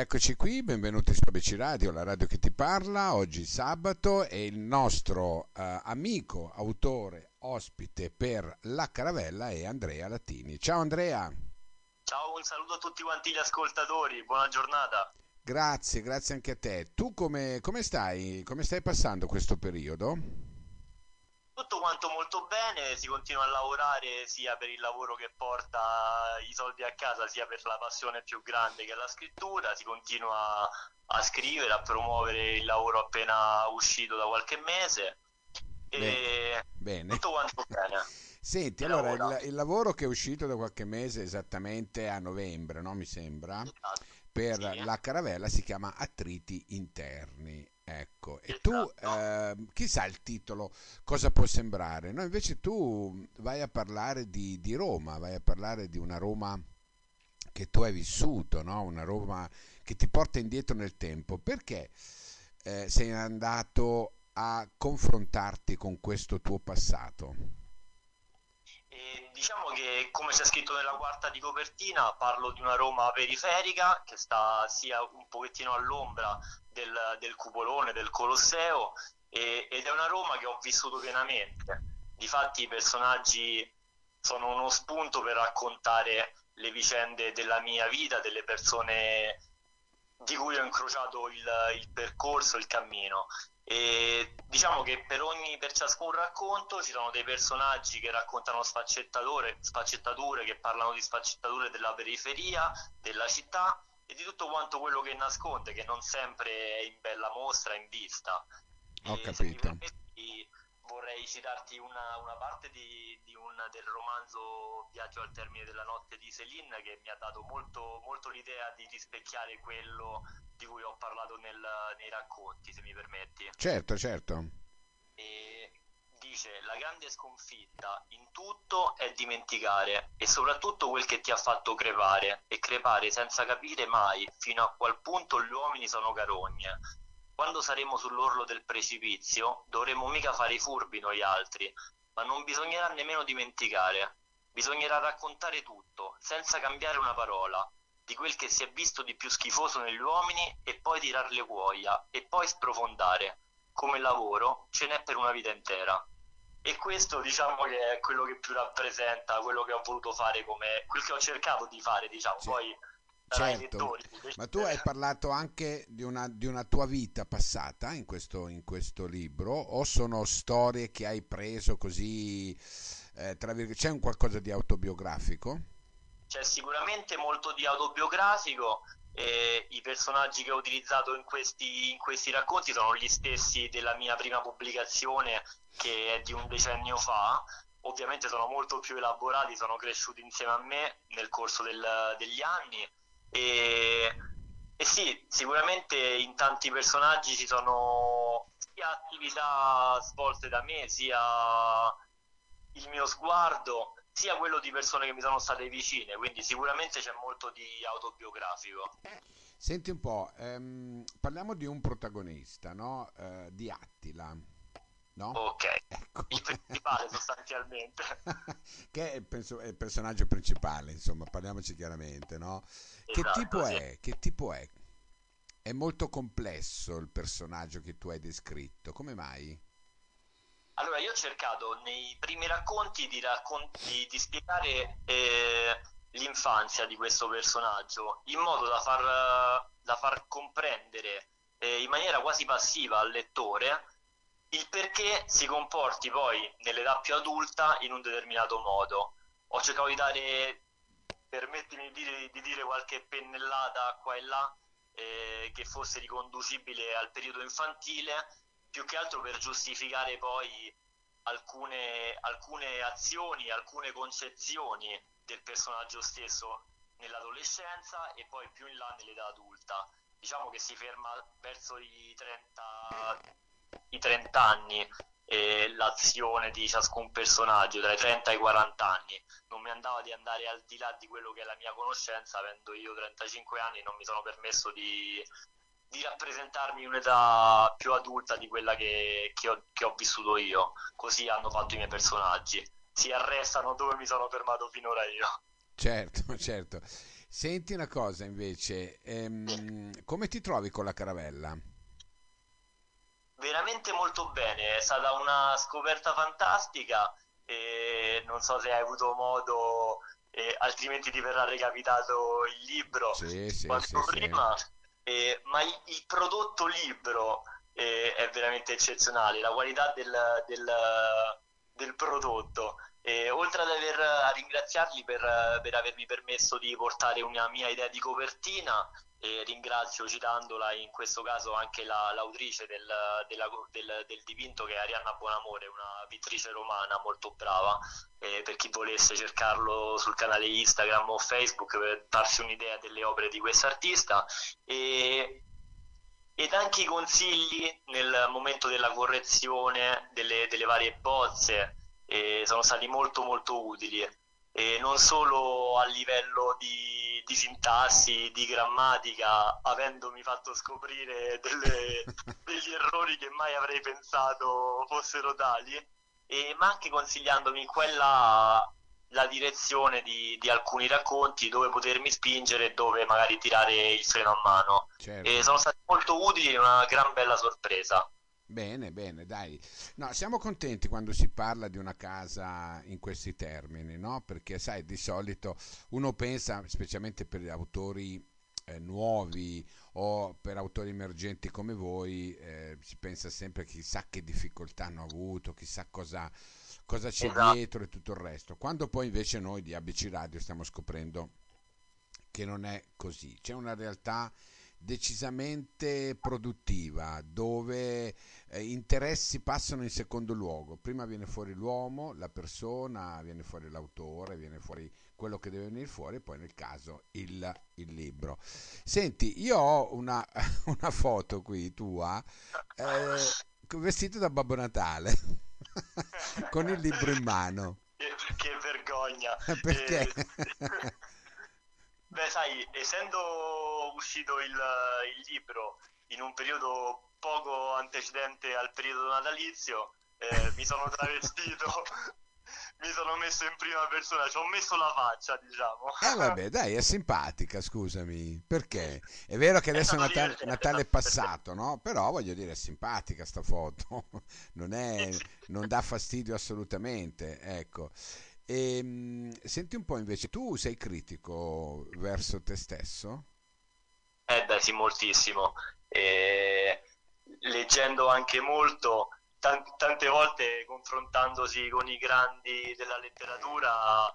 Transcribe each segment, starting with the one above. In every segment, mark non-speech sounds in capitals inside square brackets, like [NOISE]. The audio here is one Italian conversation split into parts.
eccoci qui, benvenuti su ABC Radio, la radio che ti parla. Oggi sabato e il nostro uh, amico, autore, ospite per La Caravella è Andrea Latini. Ciao Andrea. Ciao, un saluto a tutti quanti gli ascoltatori, buona giornata. Grazie, grazie anche a te. Tu come, come stai? Come stai passando questo periodo? Quanto molto bene, si continua a lavorare sia per il lavoro che porta i soldi a casa, sia per la passione più grande che è la scrittura, si continua a scrivere, a promuovere il lavoro appena uscito da qualche mese e bene. tutto quanto bene. Senti, allora il, il, lavoro che è uscito da qualche mese, esattamente a novembre, no? mi sembra, esatto. Per sì. la caravella si chiama Attriti interni. Ecco, e tu eh, chissà il titolo cosa può sembrare, no? Invece tu vai a parlare di, di, Roma, vai a parlare di una Roma che tu hai vissuto, no? Una Roma che ti porta indietro nel tempo. Perché eh, sei andato a confrontarti con questo tuo passato? Diciamo che come c'è scritto nella quarta di copertina parlo di una Roma periferica che sta sia un pochettino all'ombra del, del cupolone, del Colosseo e, ed è una Roma che ho vissuto pienamente. Difatti i personaggi sono uno spunto per raccontare le vicende della mia vita, delle persone di cui ho incrociato il, il percorso, il cammino. E diciamo che per, ogni, per ciascun racconto ci sono dei personaggi che raccontano sfaccettature, sfaccettature, che parlano di sfaccettature della periferia, della città e di tutto quanto quello che nasconde, che non sempre è in bella mostra, in vista. Ho e capito. Vorrei citarti una, una parte di, di un, del romanzo Viaggio al termine della notte di Céline che mi ha dato molto, molto l'idea di rispecchiare quello di cui ho parlato nel, nei racconti, se mi permetti. Certo, certo. E dice la grande sconfitta in tutto è dimenticare e soprattutto quel che ti ha fatto crepare e crepare senza capire mai fino a qual punto gli uomini sono carogne. Quando saremo sull'orlo del precipizio dovremo mica fare i furbi noi altri, ma non bisognerà nemmeno dimenticare. Bisognerà raccontare tutto, senza cambiare una parola, di quel che si è visto di più schifoso negli uomini e poi tirar le cuoia e poi sprofondare. Come lavoro ce n'è per una vita intera e questo diciamo che è quello che più rappresenta quello che ho voluto fare come quel che ho cercato di fare diciamo sì. poi certo. ma tu hai parlato anche di una, di una tua vita passata in questo, in questo, libro o sono storie che hai preso così eh, tra virgolette c'è un qualcosa di autobiografico? c'è sicuramente molto di autobiografico e i personaggi che ho utilizzato in questi, in questi racconti sono gli stessi della mia prima pubblicazione che è di un decennio fa, ovviamente sono molto più elaborati, sono cresciuti insieme a me nel corso del, degli anni e, e, sì, sicuramente in tanti personaggi ci sono sia attività svolte da me, sia il mio sguardo, sia quello di persone che mi sono state vicine, quindi sicuramente c'è molto di autobiografico. Senti un po', ehm, parliamo di un protagonista, no? Eh, di Attila no? Ok, ecco. il principale sostanzialmente. [LAUGHS] che è, penso, è, il personaggio principale, insomma, parliamoci chiaramente, no? Esatto, che tipo sì. è? Che tipo è? È molto complesso il personaggio che tu hai descritto, come mai? Allora, io ho cercato nei primi racconti di, raccon- di, di spiegare eh, l'infanzia di questo personaggio in modo da far, da far comprendere eh, in maniera quasi passiva al lettore il perché si comporti poi nell'età più adulta in un determinato modo. Ho cercato di dare, permettimi di dire, di dire qualche pennellata qua e là eh, che fosse riconducibile al periodo infantile, più che altro per giustificare poi alcune, alcune azioni, alcune concezioni del personaggio stesso nell'adolescenza e poi più in là nell'età adulta. Diciamo che si ferma verso i 30 i 30 anni e l'azione di ciascun personaggio dai 30 ai 40 anni. Non mi andava di andare al di là di quello che è la mia conoscenza avendo io 35 anni non mi sono permesso di, di rappresentarmi un'età più adulta di quella che, che, ho, che ho vissuto io. Così hanno fatto i miei personaggi. Si arrestano dove mi sono fermato finora io. Certo [LAUGHS] certo. Senti una cosa invece, ehm, come ti trovi con la caravella? Veramente molto bene, è stata una scoperta fantastica e non so se hai avuto modo, eh, altrimenti ti verrà recapitato il libro Sì, sì, quanto sì, prima, eh, ma il, il prodotto libro eh, è veramente eccezionale, la qualità del, del- del prodotto. E oltre ad aver, a ringraziarli per, per avermi permesso di portare una mia idea di copertina, e ringrazio citandola in questo caso anche la- l'autrice del, della- del- del dipinto che è Arianna Buonamore, una pittrice romana molto brava, e per chi volesse cercarlo sul canale Instagram o Facebook per darsi un'idea delle opere di quest'artista. E, ed anche i consigli nel momento della correzione delle, delle varie bozze eh, sono stati molto molto utili e non solo a livello di, di sintassi, di grammatica, avendomi fatto scoprire delle- [LAUGHS] degli errori che mai avrei pensato fossero tali, e- ma anche consigliandomi quella la direzione di, di alcuni racconti dove potermi spingere e dove magari tirare il freno a mano. E Certo. sono stati molto utili e una gran bella sorpresa. Bene, bene, dai. No, siamo contenti quando si parla di una casa in questi termini, no? Perché, sai, di solito uno pensa, specialmente per gli autori eh, nuovi o per autori emergenti come voi, eh, si pensa sempre chissà che difficoltà hanno avuto, chissà cosa, cosa c'è Esatto. dietro e tutto il resto. Quando poi invece noi di ABC Radio stiamo scoprendo che non è così. C'è una realtà decisamente produttiva dove eh, interessi passano in secondo luogo. Prima viene fuori l'uomo, la persona, viene fuori l'autore, viene fuori quello che deve venire fuori e poi nel caso il, il libro. Senti, io ho una, [LAUGHS] una foto qui tua eh, vestito da Babbo Natale [LAUGHS] con il libro in mano. Che, [LAUGHS] che vergogna. Perché? Eh, beh, sai, essendo uscito il, il libro in un periodo poco antecedente al periodo natalizio, eh, mi sono [LAUGHS] travestito, [LAUGHS] mi sono messo in prima persona, ci ho messo la faccia, diciamo. Eh vabbè, dai, è simpatica, scusami. Perché? È vero che È adesso stato Natale, Natale è è passato, no? Però voglio dire, è simpatica sta foto. [LAUGHS] Non è, non dà fastidio assolutamente, ecco. E, senti un po' invece, tu sei critico verso te stesso? Sì, moltissimo. E leggendo anche molto, tan- tante volte confrontandosi con i grandi della letteratura,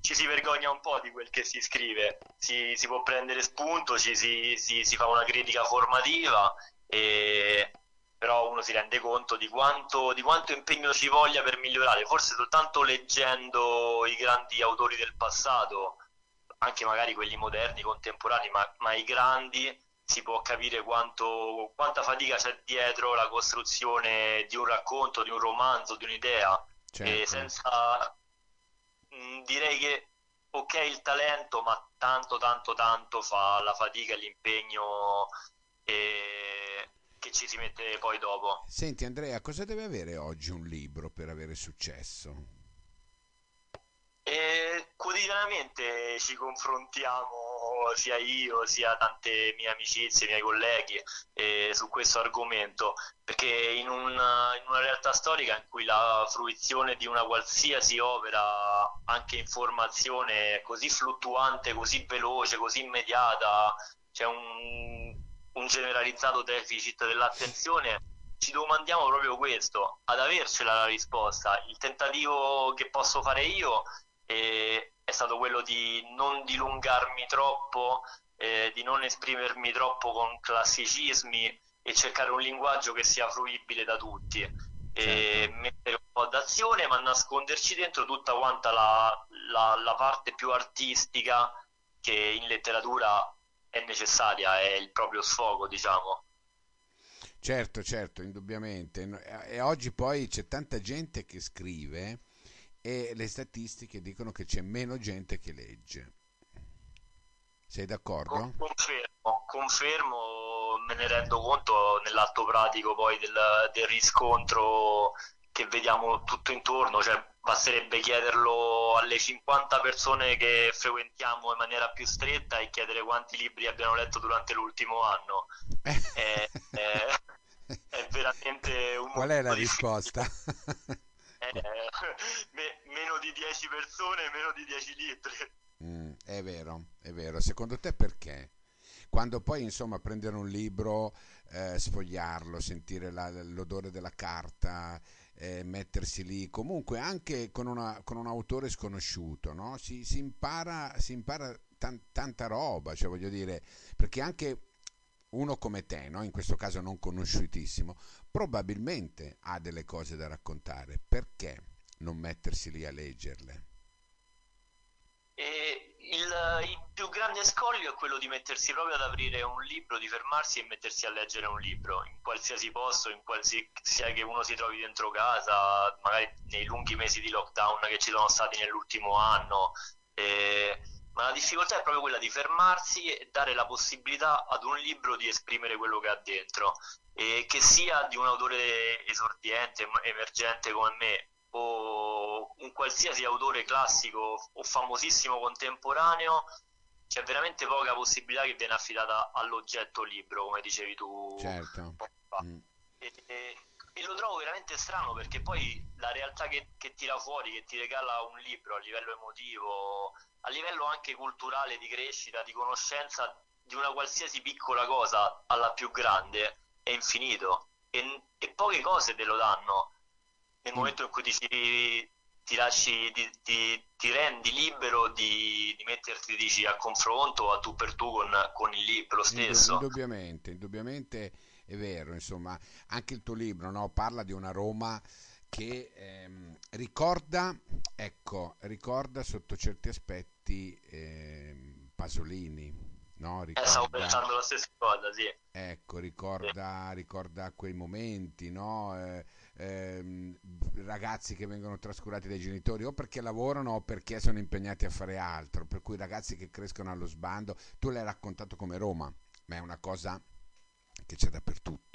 ci si vergogna un po' di quel che si scrive. Si, si può prendere spunto, ci si, si- si fa una critica formativa, e- però uno si rende conto di quanto, di quanto impegno ci voglia per migliorare. Forse soltanto leggendo i grandi autori del passato anche magari quelli moderni, contemporanei, ma, ma i grandi, si può capire quanto, quanta fatica c'è dietro la costruzione di un racconto, di un romanzo, di un'idea. E Certo. senza, mh, direi che ok il talento, ma tanto, tanto, tanto fa la fatica e l'impegno eh, che ci si mette poi dopo. Senti Andrea, cosa deve avere oggi un libro per avere successo? E quotidianamente ci confrontiamo, sia io, sia tante mie amicizie, miei colleghi, eh, su questo argomento, perché in una, in una realtà storica in cui la fruizione di una qualsiasi opera, anche informazione, è così fluttuante, così veloce, così immediata, c'è un, un generalizzato deficit dell'attenzione. Ci domandiamo proprio questo, ad avercela la risposta. Il tentativo che posso fare io e è stato quello di non dilungarmi troppo, eh, di non esprimermi troppo con classicismi e cercare un linguaggio che sia fruibile da tutti. Certo. mettere un po' d'azione, ma nasconderci dentro tutta quanta la, la- la parte più artistica che in letteratura è necessaria, è il proprio sfogo, diciamo. Certo, certo, indubbiamente. E oggi poi c'è tanta gente che scrive e le statistiche dicono che c'è meno gente che legge. Sei d'accordo? Confermo, confermo, me ne rendo conto nell'atto pratico poi del, del riscontro che vediamo tutto intorno, cioè basterebbe chiederlo alle 50 persone che frequentiamo in maniera più stretta e chiedere quanti libri abbiano letto durante l'ultimo anno. è, è, è veramente un Qual è la risposta? [LAUGHS] Eh, [LAUGHS] me, meno di 10 persone, meno di 10 litri. Mm, è vero, è vero. Secondo te perché? Quando poi, insomma, prendere un libro, eh, sfogliarlo, sentire la, l'odore della carta, eh, mettersi lì, comunque anche con, una, con un autore sconosciuto, no? si, si, impara, si impara tan, tanta roba, cioè voglio dire, perché anche uno come te, no? in questo caso non conosciutissimo, probabilmente ha delle cose da raccontare. Perché non mettersi lì a leggerle? E il, il, più grande scoglio è quello di mettersi proprio ad aprire un libro, di fermarsi e mettersi a leggere un libro in qualsiasi posto, in qualsiasi sia che uno si trovi dentro casa, magari nei lunghi mesi di lockdown che ci sono stati nell'ultimo anno. E, ma la difficoltà è proprio quella di fermarsi e dare la possibilità ad un libro di esprimere quello che ha dentro, e che sia di un autore esordiente, emergente come me, o un qualsiasi autore classico o famosissimo contemporaneo, c'è veramente poca possibilità che viene affidata all'oggetto libro, come dicevi tu. Certo. Mm. E, e, e, lo trovo veramente strano perché poi la realtà che, che tira fuori, che ti regala un libro a livello emotivo, a livello anche culturale, di crescita, di conoscenza di una qualsiasi piccola cosa alla più grande, è infinito. E, e poche cose te lo danno. Nel mm. momento in cui ti, ti lasci, ti, ti, ti, rendi libero di, di metterti dici, a confronto a tu per tu con, con il libro stesso. Indubbiamente, indubbiamente è vero, insomma, anche il tuo libro no, parla di una Roma che ehm, ricorda, ecco, ricorda sotto certi aspetti ehm, Pasolini, no? Ricorda, eh, stavo pensando la stessa cosa, sì. Ecco, ricorda, sì. ricorda quei momenti, no? Eh, ehm, ragazzi che vengono trascurati dai genitori o perché lavorano o perché sono impegnati a fare altro, per cui ragazzi che crescono allo sbando, tu l'hai raccontato come Roma, ma è una cosa che c'è dappertutto.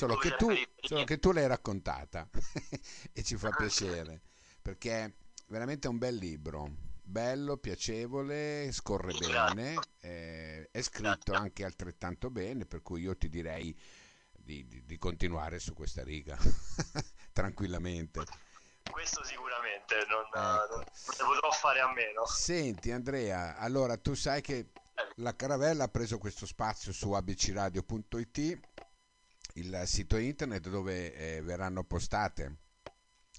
Solo che, tu, solo che tu l'hai raccontata [LAUGHS] e ci fa ah, piacere perché veramente è un bel libro bello, piacevole, scorre bene, eh, è scritto anche altrettanto bene, per cui io ti direi di, di, di continuare su questa riga [LAUGHS] tranquillamente. Questo sicuramente, non, ecco. non, ne potrò fare a meno. Senti Andrea, allora tu sai che eh. la Caravella ha preso questo spazio su abcradio.it, il sito internet dove eh, verranno postate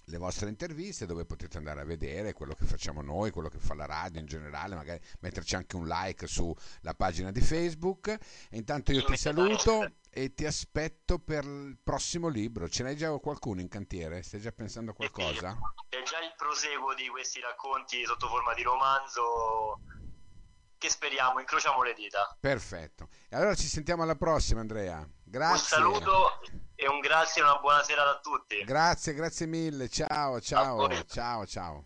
le vostre interviste dove potete andare a vedere quello che facciamo noi, quello che fa la radio in generale, magari metterci anche un like sulla pagina di Facebook. E intanto io ti saluto e ti aspetto per il prossimo libro. Ce n'hai già qualcuno in cantiere? Stai già pensando a qualcosa? È già il proseguo di questi racconti sotto forma di romanzo che speriamo, incrociamo le dita. Perfetto. E allora ci sentiamo alla prossima Andrea. Grazie. Un saluto e un grazie e una buona serata a tutti. Grazie, grazie mille. Ciao, ciao, ciao, ciao.